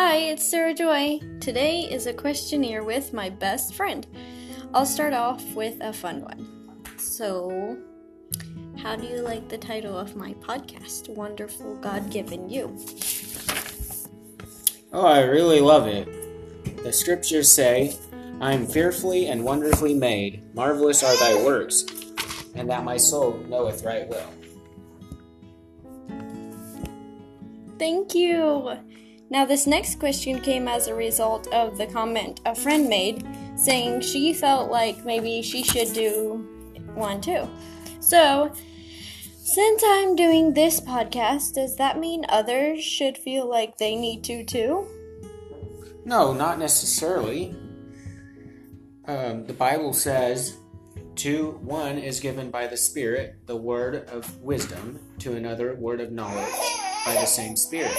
Hi, it's Sarah Joy. Today is a questionnaire with my best friend. I'll start off with a fun one. So, how do you like the title of my podcast, Wonderful God Given You? Oh, I really love it. The scriptures say, I am fearfully and wonderfully made, marvelous are thy works, and that my soul knoweth right well. Thank you. Now, this next question came as a result of the comment a friend made saying she felt like maybe she should do one too. So, since I'm doing this podcast, does that mean others should feel like they need to too? No, not necessarily. Um, the Bible says, to one is given by the Spirit the word of wisdom, to another, word of knowledge by the same Spirit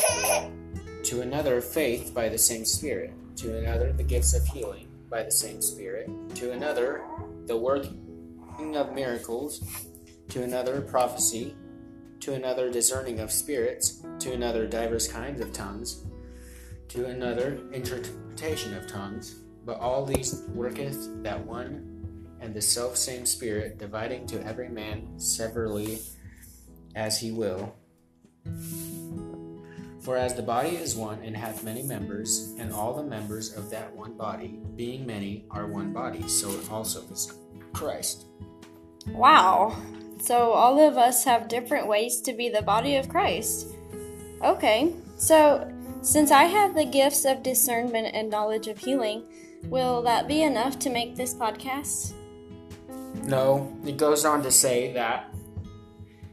to another faith by the same Spirit, to another the gifts of healing by the same Spirit, to another the working of miracles, to another prophecy, to another discerning of spirits, to another divers kinds of tongues, to another interpretation of tongues. But all these worketh that one and the self same Spirit, dividing to every man severally as he will. For as the body is one and hath many members, and all the members of that one body, being many, are one body, so also is Christ. Wow. So all of us have different ways to be the body of Christ. Okay. So since I have the gifts of discernment and knowledge of healing, will that be enough to make this podcast? No, it goes on to say that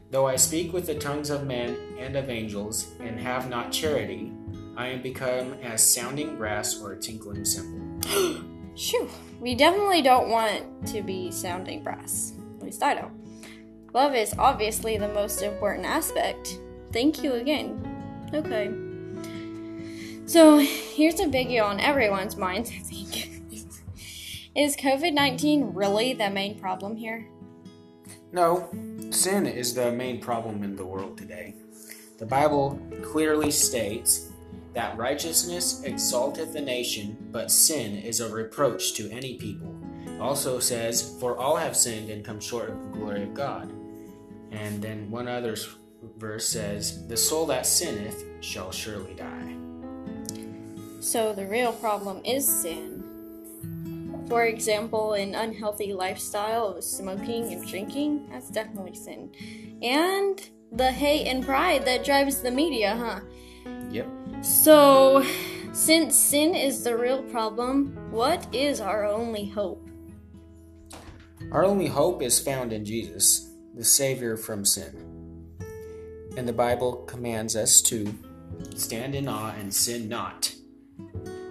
Though I speak with the tongues of men and of angels, and have not charity, I am become as sounding brass or a tinkling cymbal. Shoo! We definitely don't want to be sounding brass. At least I don't. Love is obviously the most important aspect. Thank you again. Okay. So here's a biggie on everyone's minds, I think. is COVID 19 really the main problem here? No, sin is the main problem in the world today. The Bible clearly states that righteousness exalteth a nation, but sin is a reproach to any people. Also says, For all have sinned and come short of the glory of God. And then one other verse says, The soul that sinneth shall surely die. So the real problem is sin. For example, an unhealthy lifestyle of smoking and drinking, that's definitely sin. And the hate and pride that drives the media, huh? Yep. So, since sin is the real problem, what is our only hope? Our only hope is found in Jesus, the Savior from sin. And the Bible commands us to stand in awe and sin not.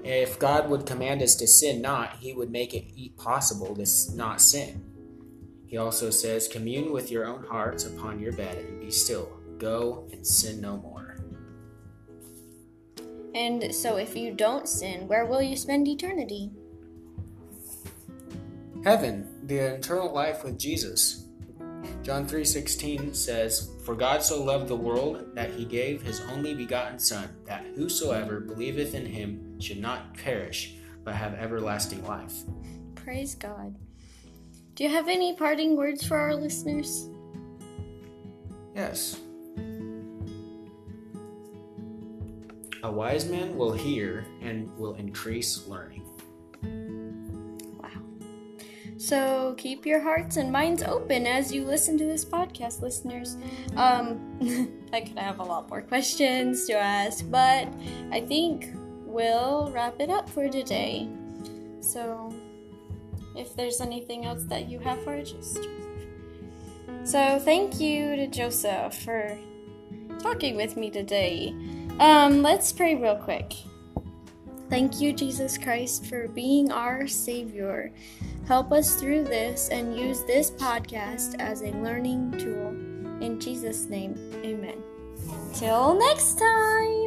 If God would command us to sin not, He would make it possible to not sin. He also says, Commune with your own hearts upon your bed and be still. Go and sin no more. And so, if you don't sin, where will you spend eternity? Heaven, the eternal life with Jesus. John 3:16 says, "For God so loved the world that he gave his only begotten son, that whosoever believeth in him should not perish, but have everlasting life." Praise God. Do you have any parting words for our listeners? Yes. A wise man will hear and will increase learning. So keep your hearts and minds open as you listen to this podcast, listeners. Um, I could have a lot more questions to ask, but I think we'll wrap it up for today. So, if there's anything else that you have for us, just. so thank you to Joseph for talking with me today. Um, let's pray real quick. Thank you, Jesus Christ, for being our Savior. Help us through this and use this podcast as a learning tool. In Jesus' name, amen. Till next time!